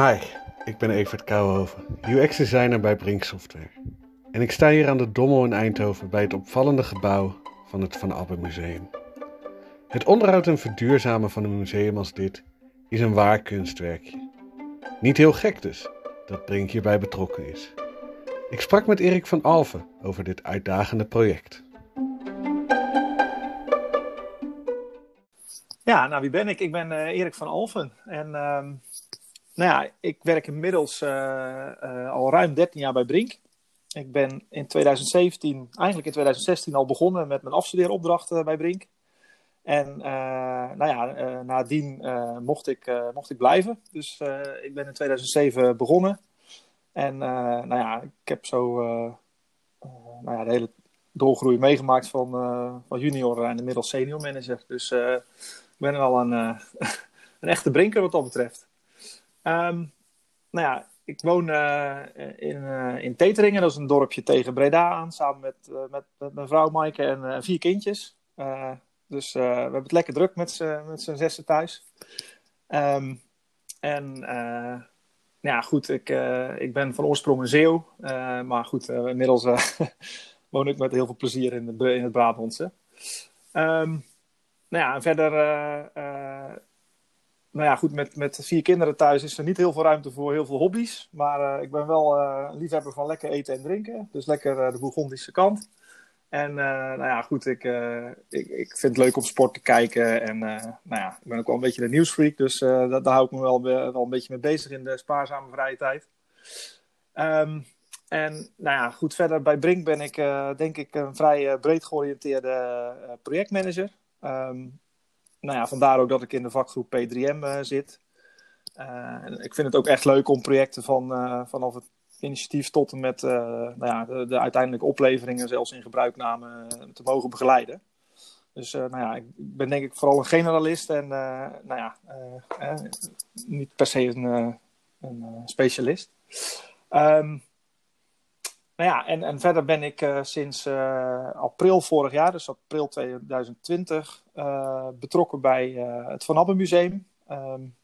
Hi, ik ben Evert Kouwhoven, UX-designer bij Brink Software. En ik sta hier aan de Dommel in Eindhoven bij het opvallende gebouw van het Van Abbe Museum. Het onderhoud en verduurzamen van een museum als dit is een waar kunstwerkje. Niet heel gek dus, dat Brink hierbij betrokken is. Ik sprak met Erik van Alphen over dit uitdagende project. Ja, nou wie ben ik? Ik ben uh, Erik van Alphen. En uh, nou ja, ik werk inmiddels uh, uh, al ruim 13 jaar bij Brink. Ik ben in 2017, eigenlijk in 2016 al begonnen met mijn afstudeeropdracht bij Brink. En nou ja, nadien mocht, ik, mocht ik blijven. Dus ik ben in 2007 begonnen. En nou ja, ik heb zo nou ja, de hele doorgroei meegemaakt van, van junior en inmiddels senior manager. Dus ik ben al een, een echte brinker wat dat betreft. Um, nou ja, ik woon uh, in, uh, in Teteringen, dat is een dorpje tegen Breda aan, samen met, uh, met, met, mijn vrouw Maaike en vier kindjes. dus we hebben het lekker druk met z'n zessen thuis. Um, en ja, goed, ik, ik ben van oorsprong een Zeeuw, maar goed, inmiddels woon ik met heel veel plezier in, de, in het Brabantse. Um, nou ja, verder nou ja, goed, met, met vier kinderen thuis is er niet heel veel ruimte voor heel veel hobby's. Maar uh, ik ben wel uh, een liefhebber van lekker eten en drinken. Dus lekker uh, de Bourgondische kant. En nou ja, goed, ik, ik, ik vind het leuk om sport te kijken. En nou ja, ik ben ook wel een beetje de nieuwsfreak. Dus dat, daar hou ik me wel, wel een beetje mee bezig in de spaarzame vrije tijd. Um, en nou ja, goed, verder bij Brink ben ik denk ik een vrij breed georiënteerde projectmanager. Um, nou ja, vandaar ook dat ik in de vakgroep P3M uh, eh, zit. Uh, ik vind het ook echt leuk om projecten van, uh, vanaf het initiatief tot en met nou ja, de, de, uiteindelijke opleveringen, zelfs in gebruikname, te mogen begeleiden. Dus nou ja, ik ben denk ik vooral een generalist en nou ja, niet per se een, een specialist. Um, nou ja, en, en verder ben ik uh, sinds uh, april vorig jaar, dus april 2020, uh, betrokken bij het Van Abbe Museum. Um,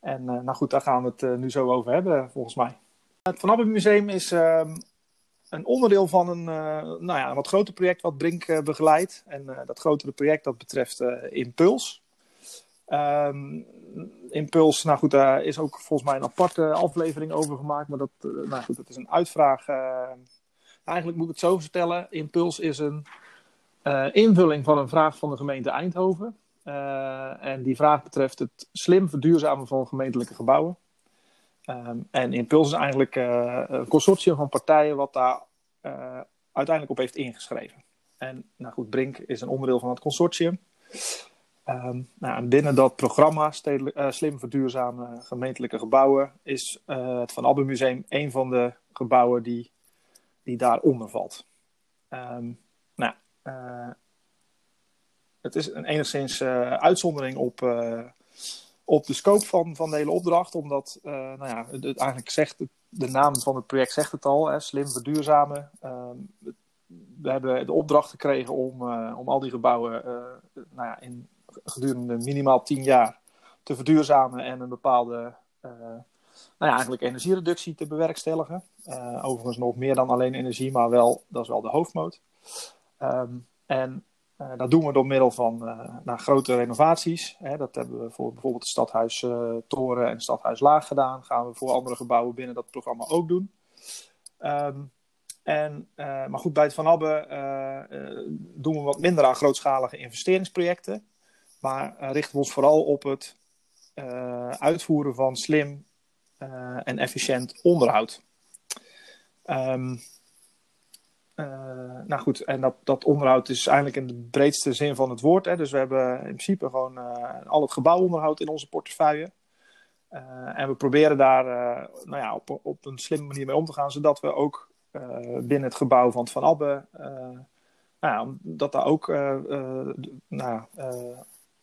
en nou goed, daar gaan we het nu zo over hebben, volgens mij. Het Van Abbe Museum is um, een onderdeel van een, nou ja, een wat groter project wat Brink begeleidt. En dat grotere project dat betreft Impuls. Um, Impuls, nou goed, daar is ook volgens mij een aparte aflevering over gemaakt. Maar dat, uh, nou goed, dat is een uitvraag. Uh, eigenlijk moet ik het zo vertellen. Impuls is een uh, invulling van een vraag van de gemeente Eindhoven. en die vraag betreft het slim verduurzamen van gemeentelijke gebouwen. Um, en Impuls is eigenlijk een consortium van partijen wat daar uiteindelijk op heeft ingeschreven. En nou goed, Brink is een onderdeel van het consortium. Um, nou, binnen dat programma uh, Slim Verduurzame Gemeentelijke Gebouwen is uh, het Van Abbe Museum een van de gebouwen die, die daaronder valt. Um, nou, uh, het is een enigszins uitzondering op, op de scope van, van de hele opdracht, omdat nou ja, het, eigenlijk zegt, de naam van het project zegt het al, hè, Slim Verduurzamen. Um, we hebben de opdracht gekregen om, om al die gebouwen nou ja, in gedurende minimaal 10 jaar te verduurzamen en een bepaalde uh, nou ja, eigenlijk energiereductie te bewerkstelligen. Uh, overigens nog meer dan alleen energie, maar wel, dat is wel de hoofdmoot. Um, en uh, dat doen we door middel van nou, grote renovaties. Hè, dat hebben we voor bijvoorbeeld de Stadhuis Toren en Stadhuis Laag gedaan. Gaan we voor andere gebouwen binnen dat programma ook doen. Um, en, maar goed, bij het Van Abbe doen we wat minder aan grootschalige investeringsprojecten. Maar uh, richten we ons vooral op het uh, uitvoeren van slim uh, en efficiënt onderhoud. Um, nou goed, en dat, dat onderhoud is eigenlijk in de breedste zin van het woord. Hè. Dus we hebben in principe gewoon al het gebouwonderhoud in onze portefeuille. en we proberen daar nou ja, op, op een slimme manier mee om te gaan, zodat we ook binnen het gebouw van Van Abbe, nou ja, dat daar ook nou,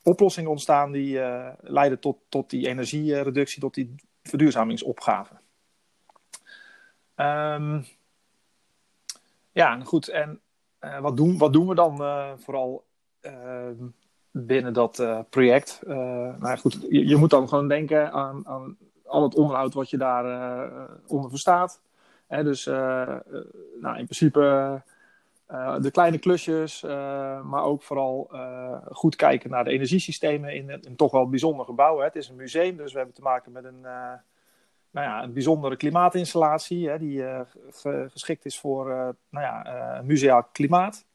oplossingen ontstaan die uh, leiden tot, tot die energiereductie, tot die verduurzamingsopgave. Um, ja, goed. En uh, wat, doen, wat doen we dan uh, vooral ehm, binnen dat project? nou goed, je, je, moet dan gewoon denken aan, aan al het onderhoud wat je daar onder verstaat. Hè, dus nou, in principe de kleine klusjes, maar ook vooral goed kijken naar de energiesystemen in een, toch wel bijzonder gebouw. Hè. Het is een museum, dus we hebben te maken met een nou ja, een bijzondere klimaatinstallatie hè, die geschikt is voor nou ja, uh, museaal klimaat.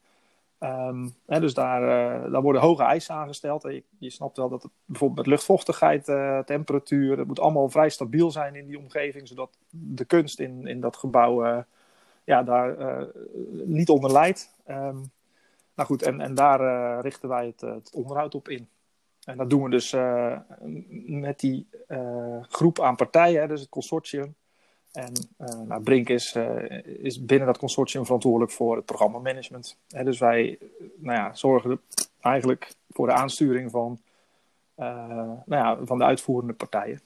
Um, hè, dus daar, daar worden hoge eisen aangesteld. Je, je, snapt wel dat het bijvoorbeeld met luchtvochtigheid, temperatuur, het moet allemaal vrij stabiel zijn in die omgeving, zodat de kunst in, in dat gebouw ja, daar niet onder leidt. Um, nou goed, en, en daar richten wij het, het onderhoud op in. En dat doen we dus met die groep aan partijen, dus het consortium. En nou, Brink is, is binnen dat consortium verantwoordelijk voor het programmamanagement. Hè, dus wij nou ja, zorgen eigenlijk voor de aansturing van, nou ja, van de uitvoerende partijen.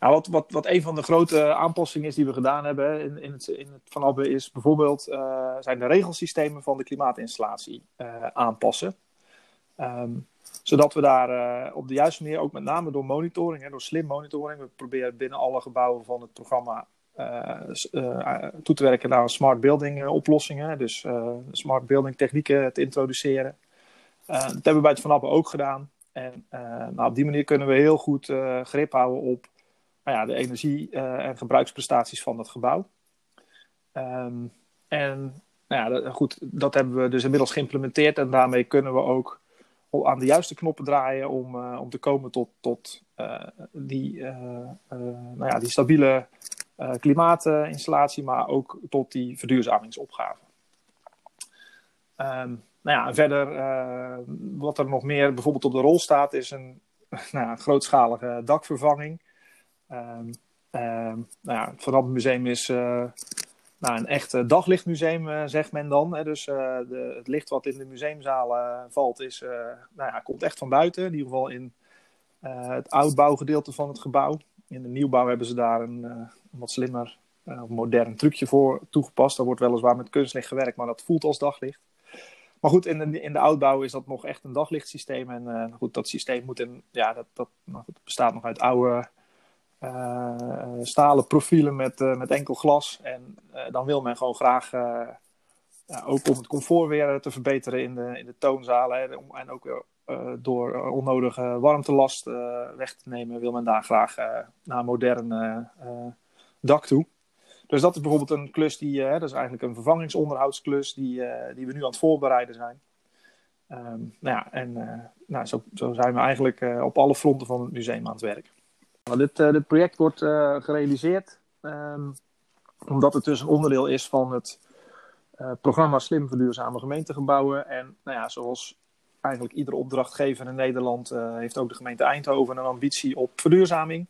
Wat, een van de grote aanpassingen is die we gedaan hebben in, in, het, in het Van Abbe is bijvoorbeeld zijn de regelsystemen van de klimaatinstallatie aanpassen. Um, zodat we daar uh, op de juiste manier, ook met name door monitoring, hè, door slim monitoring, we proberen binnen alle gebouwen van het programma toe te werken naar smart building oplossingen. Dus smart building technieken te introduceren. dat hebben we bij het Van ook gedaan. En nou, op die manier kunnen we heel goed grip houden op nou ja, de energie- en gebruiksprestaties van het gebouw. Um, en nou ja, dat, goed, dat hebben we dus inmiddels geïmplementeerd en daarmee kunnen we ook aan de juiste knoppen draaien om, uh, om te komen tot, tot uh, die, nou ja, die stabiele klimaatinstallatie, maar ook tot die verduurzamingsopgave. Um, nou ja, verder, wat er nog meer bijvoorbeeld op de rol staat, is een, nou grootschalige dakvervanging. Um, het Van Museum is nou, een echt daglichtmuseum, uh, zegt men dan. Hè. Dus uh, de, het licht wat in de museumzalen valt, is, uh, nou ja, komt echt van buiten. In ieder geval in het oudbouwgedeelte van het gebouw. In de nieuwbouw hebben ze daar een, een wat slimmer, modern trucje voor toegepast. Daar wordt weliswaar met kunstlicht gewerkt, maar dat voelt als daglicht. Maar goed, in de, in de oudbouw is dat nog echt een daglichtsysteem. En goed, dat systeem moet in, ja, dat, dat nou bestaat nog uit oude uh, stalen profielen met, uh, met enkel glas. En dan wil men gewoon graag, ook om het comfort weer te verbeteren in de, in de toonzalen. En ook door onnodige warmtelast weg te nemen, wil men daar graag naar een modern dak toe. Dus dat is bijvoorbeeld een klus die, dat is eigenlijk een vervangingsonderhoudsklus die, die we nu aan het voorbereiden zijn. Um, nou ja, en nou, zo, zo zijn we eigenlijk op alle fronten van het museum aan het werk. Dit, uh, dit project wordt uh, gerealiseerd um, omdat het dus een onderdeel is van het uh, programma Slim Verduurzame Gemeentegebouwen. En nou ja, zoals eigenlijk iedere opdrachtgever in Nederland heeft ook de gemeente Eindhoven een ambitie op verduurzaming.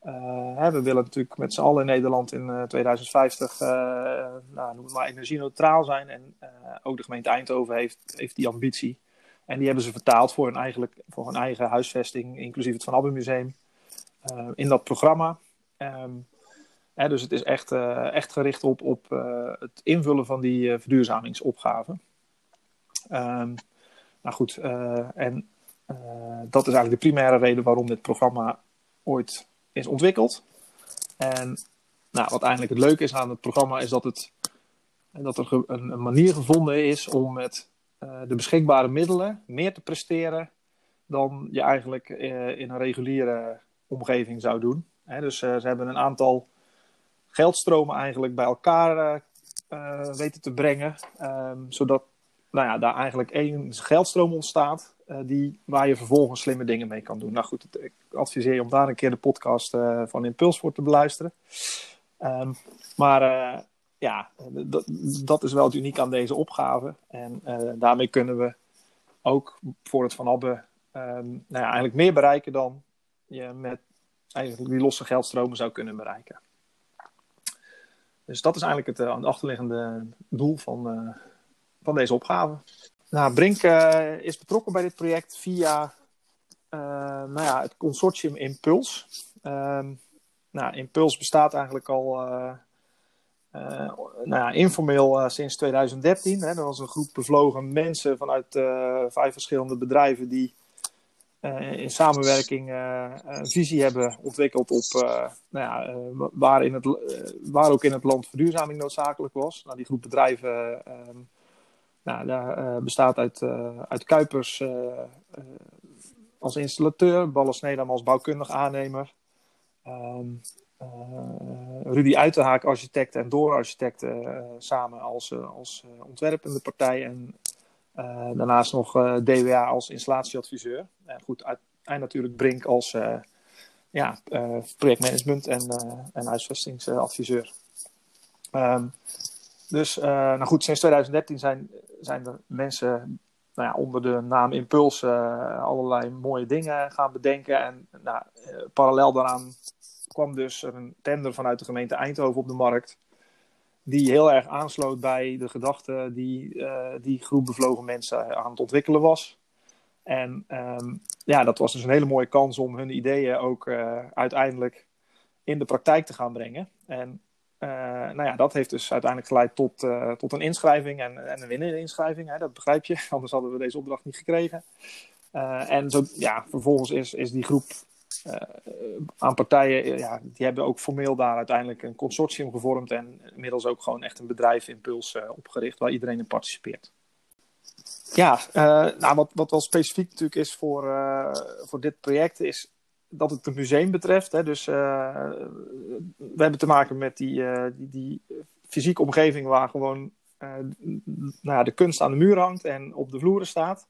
We willen natuurlijk met z'n allen in Nederland in 2050 nou, maar energie-neutraal zijn. En ook de gemeente Eindhoven heeft, heeft die ambitie. En die hebben ze vertaald voor hun, eigenlijk, voor hun eigen huisvesting, inclusief het Van Abbe Museum. Eh, in dat programma. Hè, ehm, dus het is echt, eh, echt gericht op, op eh, het invullen van die verduurzamingsopgave. Um, nou goed, en dat is eigenlijk de primaire reden waarom dit programma ooit is ontwikkeld. En nou, wat eigenlijk het leuke is aan het programma is dat, het, dat er een, een manier gevonden is om met de beschikbare middelen meer te presteren dan je eigenlijk in een reguliere omgeving zou doen. dus uh, ze hebben een aantal geldstromen eigenlijk bij elkaar uh, weten te brengen. Um, zodat nou ja, daar eigenlijk één geldstroom ontstaat die, waar je vervolgens slimme dingen mee kan doen. Nou goed, ik adviseer je om daar een keer de podcast van Impuls voor te beluisteren. Um, maar ja, dat is wel het uniek aan deze opgave. En daarmee kunnen we ook voor het Van Abbe um, nou ja, eigenlijk meer bereiken dan je met eigenlijk die losse geldstromen zou kunnen bereiken. Dus dat is eigenlijk het, uh, achterliggende doel van, uh, van deze opgave. Nou, Brink uh, is betrokken bij dit project via nou ja, het consortium Impuls. Um, nou, Impuls bestaat eigenlijk al nou ja, informeel sinds 2013. Hè. Dat was een groep bevlogen mensen vanuit vijf verschillende bedrijven die in samenwerking een visie hebben ontwikkeld op nou ja, waar, in het, waar ook in het land verduurzaming noodzakelijk was. Nou, die groep bedrijven ehm, nou, daar, bestaat uit, uit Kuipers als installateur, Ballen als bouwkundig aannemer. Ehm, Rudy Uiterhaak architect en Door architect samen als, als ontwerpende partij. En uh, daarnaast nog eh, DWA als installatieadviseur. En goed, uit, en natuurlijk Brink als uh, ja, projectmanagement en, en huisvestingsadviseur. Um, dus nou goed, sinds 2013 zijn, zijn er mensen nou ja, onder de naam Impuls allerlei mooie dingen gaan bedenken. En nou, parallel daaraan kwam dus een tender vanuit de gemeente Eindhoven op de markt die heel erg aansloot bij de gedachte die uh, die groep bevlogen mensen aan het ontwikkelen was. En um, ja, dat was dus een hele mooie kans om hun ideeën ook uh, uiteindelijk in de praktijk te gaan brengen. En uh, nou ja, dat heeft dus uiteindelijk geleid tot, tot een inschrijving en, en een winnende inschrijving. Hè, dat begrijp je, anders hadden we deze opdracht niet gekregen. en zo, ja, vervolgens is, is die groep aan partijen, eh, ja, die hebben ook formeel daar uiteindelijk een consortium gevormd en inmiddels ook gewoon echt een bedrijf Impuls uh, opgericht waar iedereen in participeert. Ja, nou, wat, wat wel specifiek natuurlijk is voor, voor dit project is dat het het museum betreft. Hè, dus we hebben te maken met die, die, die fysieke omgeving waar gewoon nou ja, de kunst aan de muur hangt en op de vloeren staat.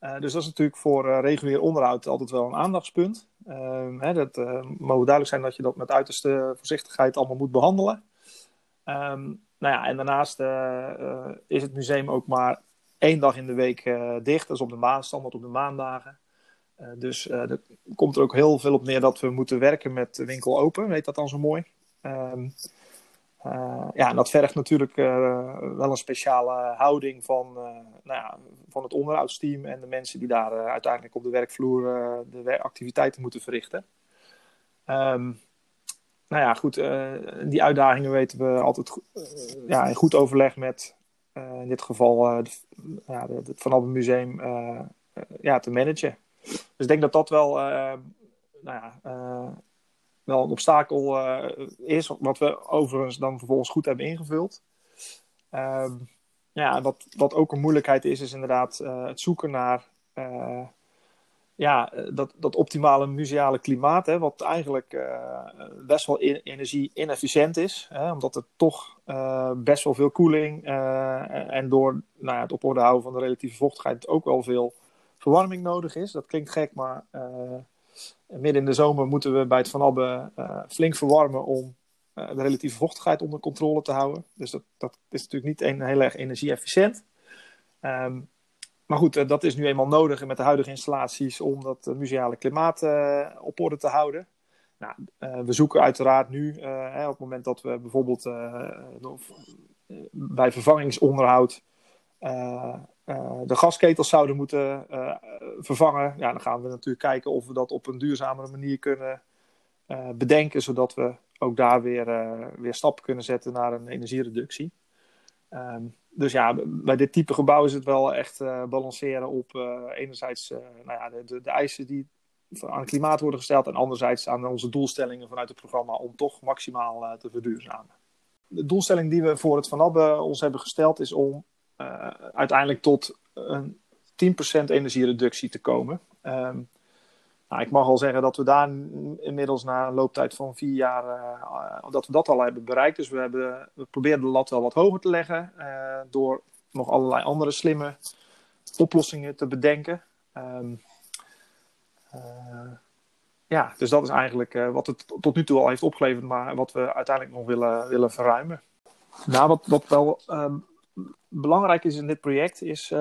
Uh, dus dat is natuurlijk voor uh, regulier onderhoud altijd wel een aandachtspunt. Uh, hè, dat uh, mogen duidelijk zijn dat je dat met uiterste voorzichtigheid allemaal moet behandelen. Um, nou ja, en daarnaast is het museum ook maar één dag in de week dicht. Dat is op de maan, standaard op de maandagen. dus er komt er ook heel veel op neer dat we moeten werken met winkel open. Weet dat dan zo mooi? Um, uh, ja, en dat vergt natuurlijk uh, wel een speciale houding van, uh, nou ja, van het onderhoudsteam en de mensen die daar uiteindelijk op de werkvloer de activiteiten moeten verrichten. Um, nou ja, goed, die uitdagingen weten we altijd ja, in goed overleg met in dit geval de, ja, het Van Museum ja, te managen. Dus ik denk dat dat wel nou ja, wel een obstakel uh, is, wat we overigens dan vervolgens goed hebben ingevuld. Uh, ja, wat, wat ook een moeilijkheid is, is inderdaad uh, het zoeken naar uh, ja, dat, dat optimale museale klimaat, hè, wat eigenlijk best wel in, energie-inefficiënt is, hè, omdat er toch best wel veel koeling en door nou het op orde houden van de relatieve vochtigheid ook wel veel verwarming nodig is. Dat klinkt gek, maar midden in de zomer moeten we bij het Van Abbe uh, flink verwarmen om uh, de relatieve vochtigheid onder controle te houden. Dus dat, dat is natuurlijk niet een, heel erg energie-efficiënt. Um, maar goed, uh, dat is nu eenmaal nodig met de huidige installaties om dat museale klimaat op orde te houden. Nou, we zoeken uiteraard nu, op het moment dat we bijvoorbeeld bij vervangingsonderhoud de gasketels zouden moeten vervangen. Ja, dan gaan we natuurlijk kijken of we dat op een duurzamere manier kunnen uh, bedenken, zodat we ook daar weer, weer stappen kunnen zetten naar een energiereductie. Um, dus ja, bij dit type gebouw is het wel echt balanceren op enerzijds nou ja, de, de, eisen die aan het klimaat worden gesteld en anderzijds aan onze doelstellingen vanuit het programma om toch maximaal te verduurzamen. De doelstelling die we voor het Van Abbe ons hebben gesteld is om uiteindelijk tot een 10% energiereductie te komen. Um, nou, ik mag al zeggen dat we daar inmiddels na een looptijd van vier jaar uh, dat we dat al hebben bereikt. Dus we, hebben, we proberen de lat wel wat hoger te leggen uh, door nog allerlei andere slimme oplossingen te bedenken. Um, ja, dus dat is eigenlijk wat het tot nu toe al heeft opgeleverd, maar wat we uiteindelijk nog willen, willen verruimen. Nou, wat, wat wel um, belangrijk is in dit project, is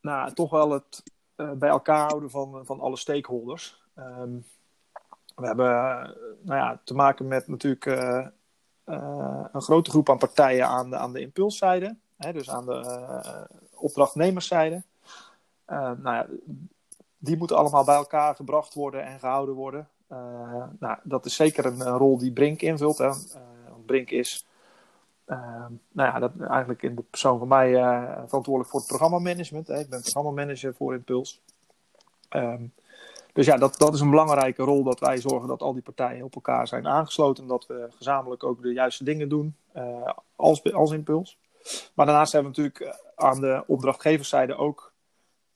nou, toch wel het uh, bij elkaar houden van, van alle stakeholders. Um, we hebben uh, nou ja, te maken met natuurlijk een grote groep aan partijen aan de, aan de impulszijde, hè, dus aan de opdrachtnemerszijde. nou ja, die moeten allemaal bij elkaar gebracht worden en gehouden worden. nou, dat is zeker een, rol die Brink invult. Hè. Brink is Ehm, nou ja, dat eigenlijk in de persoon van mij uh, verantwoordelijk voor het programmamanagement. Ik ben programmamanager voor Impuls. Ehm, dus ja, dat, dat is een belangrijke rol dat wij zorgen dat al die partijen op elkaar zijn aangesloten. Dat we gezamenlijk ook de juiste dingen doen als, als impuls. Maar daarnaast hebben we natuurlijk aan de opdrachtgeverszijde ook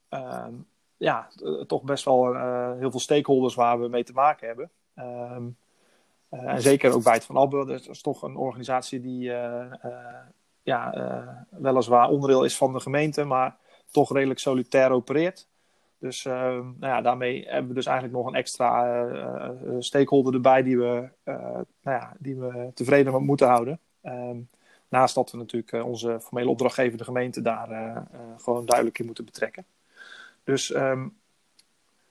ehm, ja, toch best wel heel veel stakeholders waar we mee te maken hebben. Ehm, en zeker ook bij het Van Albe, dat is toch een organisatie die ja, uh, weliswaar onderdeel is van de gemeente, maar toch redelijk solitair opereert. Dus nou ja, daarmee hebben we dus eigenlijk nog een extra uh, stakeholder erbij die we, nou ja, die we tevreden moeten houden. Ehm, naast dat we natuurlijk onze formele opdrachtgever, de gemeente, daar gewoon duidelijk in moeten betrekken. Dus um,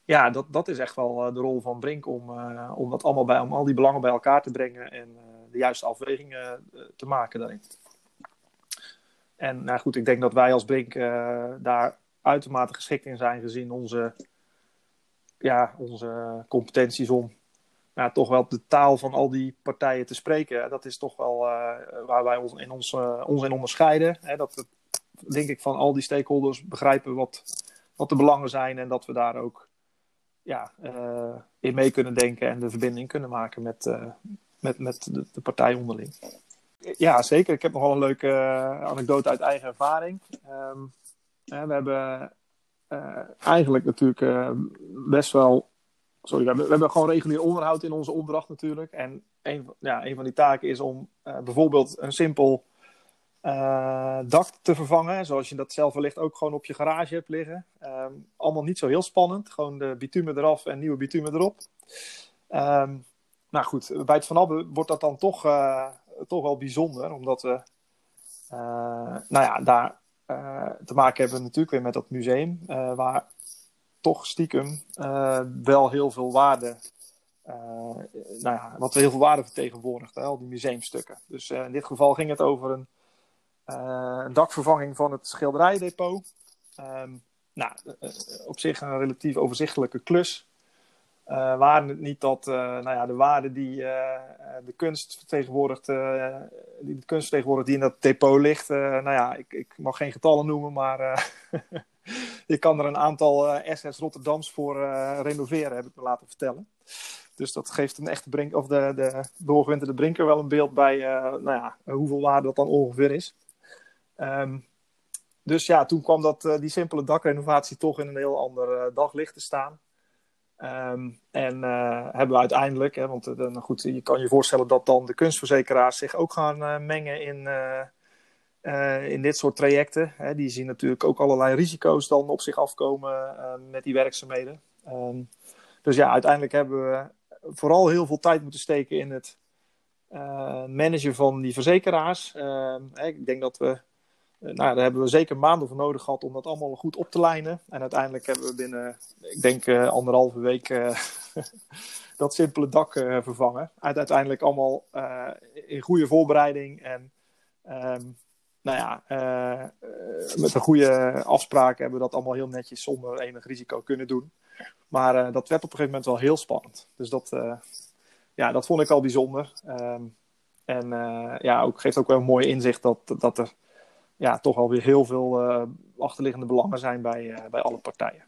ja, dat, dat is echt wel de rol van Brink om, om dat allemaal bij, om al die belangen bij elkaar te brengen en de juiste afwegingen te maken daarin. En nou goed, ik denk dat wij als Brink daar uitermate geschikt in zijn gezien onze, ja, onze competenties om nou, toch wel de taal van al die partijen te spreken. Dat is toch wel waar wij ons in, ons, ons in onderscheiden. Hè? Dat we, denk ik, van al die stakeholders begrijpen wat, wat de belangen zijn en dat we daar ook ja, in mee kunnen denken en de verbinding kunnen maken met, met, met de, de partij onderling. Ja, zeker. Ik heb nog wel een leuke uh, anekdote uit eigen ervaring. Um, we hebben eigenlijk natuurlijk best wel. Sorry, we hebben, we hebben gewoon regulier onderhoud in onze opdracht natuurlijk. En een, ja, een van die taken is om bijvoorbeeld een simpel dak te vervangen. Zoals je dat zelf wellicht ook gewoon op je garage hebt liggen. Um, allemaal niet zo heel spannend. Gewoon de bitumen eraf en nieuwe bitumen erop. Um, nou goed, bij het Van Abbe wordt dat dan toch toch wel bijzonder, omdat we uh, nou ja, daar uh, te maken hebben natuurlijk weer met dat museum, uh, waar toch stiekem wel heel veel waarde, nou ja, wat heel veel waarde vertegenwoordigt, hè, al die museumstukken. Dus in dit geval ging het over een, een dakvervanging van het schilderijdepot. Um, nou, op zich een relatief overzichtelijke klus. Uh, het niet dat nou ja, de waarde die de kunst vertegenwoordigt, die kunst vertegenwoordigt die in dat depot ligt, nou ja, ik, ik, mag geen getallen noemen, maar je kan er een aantal SS Rotterdams voor renoveren, heb ik me laten vertellen. Dus dat geeft een echte brink, of de, de doorgewinterde brinker wel een beeld bij nou ja, hoeveel waarde dat dan ongeveer is. Um, dus ja, toen kwam dat, die simpele dakrenovatie toch in een heel ander daglicht te staan. Um, en uh, hebben we uiteindelijk, hè, want uh, goed, je kan je voorstellen dat dan de kunstverzekeraars zich ook gaan mengen in, in dit soort trajecten. Hè. Die zien natuurlijk ook allerlei risico's dan op zich afkomen met die werkzaamheden. Um, dus ja, uiteindelijk hebben we vooral heel veel tijd moeten steken in het managen van die verzekeraars. Ik denk dat we eh, nou, daar hebben we zeker maanden voor nodig gehad om dat allemaal goed op te lijnen. En uiteindelijk hebben we binnen, ik denk, uh, anderhalve week uh, dat simpele dak vervangen. Uiteindelijk allemaal in goede voorbereiding en um, nou ja, met een goede afspraak hebben we dat allemaal heel netjes zonder enig risico kunnen doen. Maar dat werd op een gegeven moment wel heel spannend. Dus dat, ja, dat vond ik al bijzonder. Um, en ja, ook, geeft ook wel een mooi inzicht dat, dat er ja, toch alweer heel veel uh, achterliggende belangen zijn bij, uh, bij alle partijen.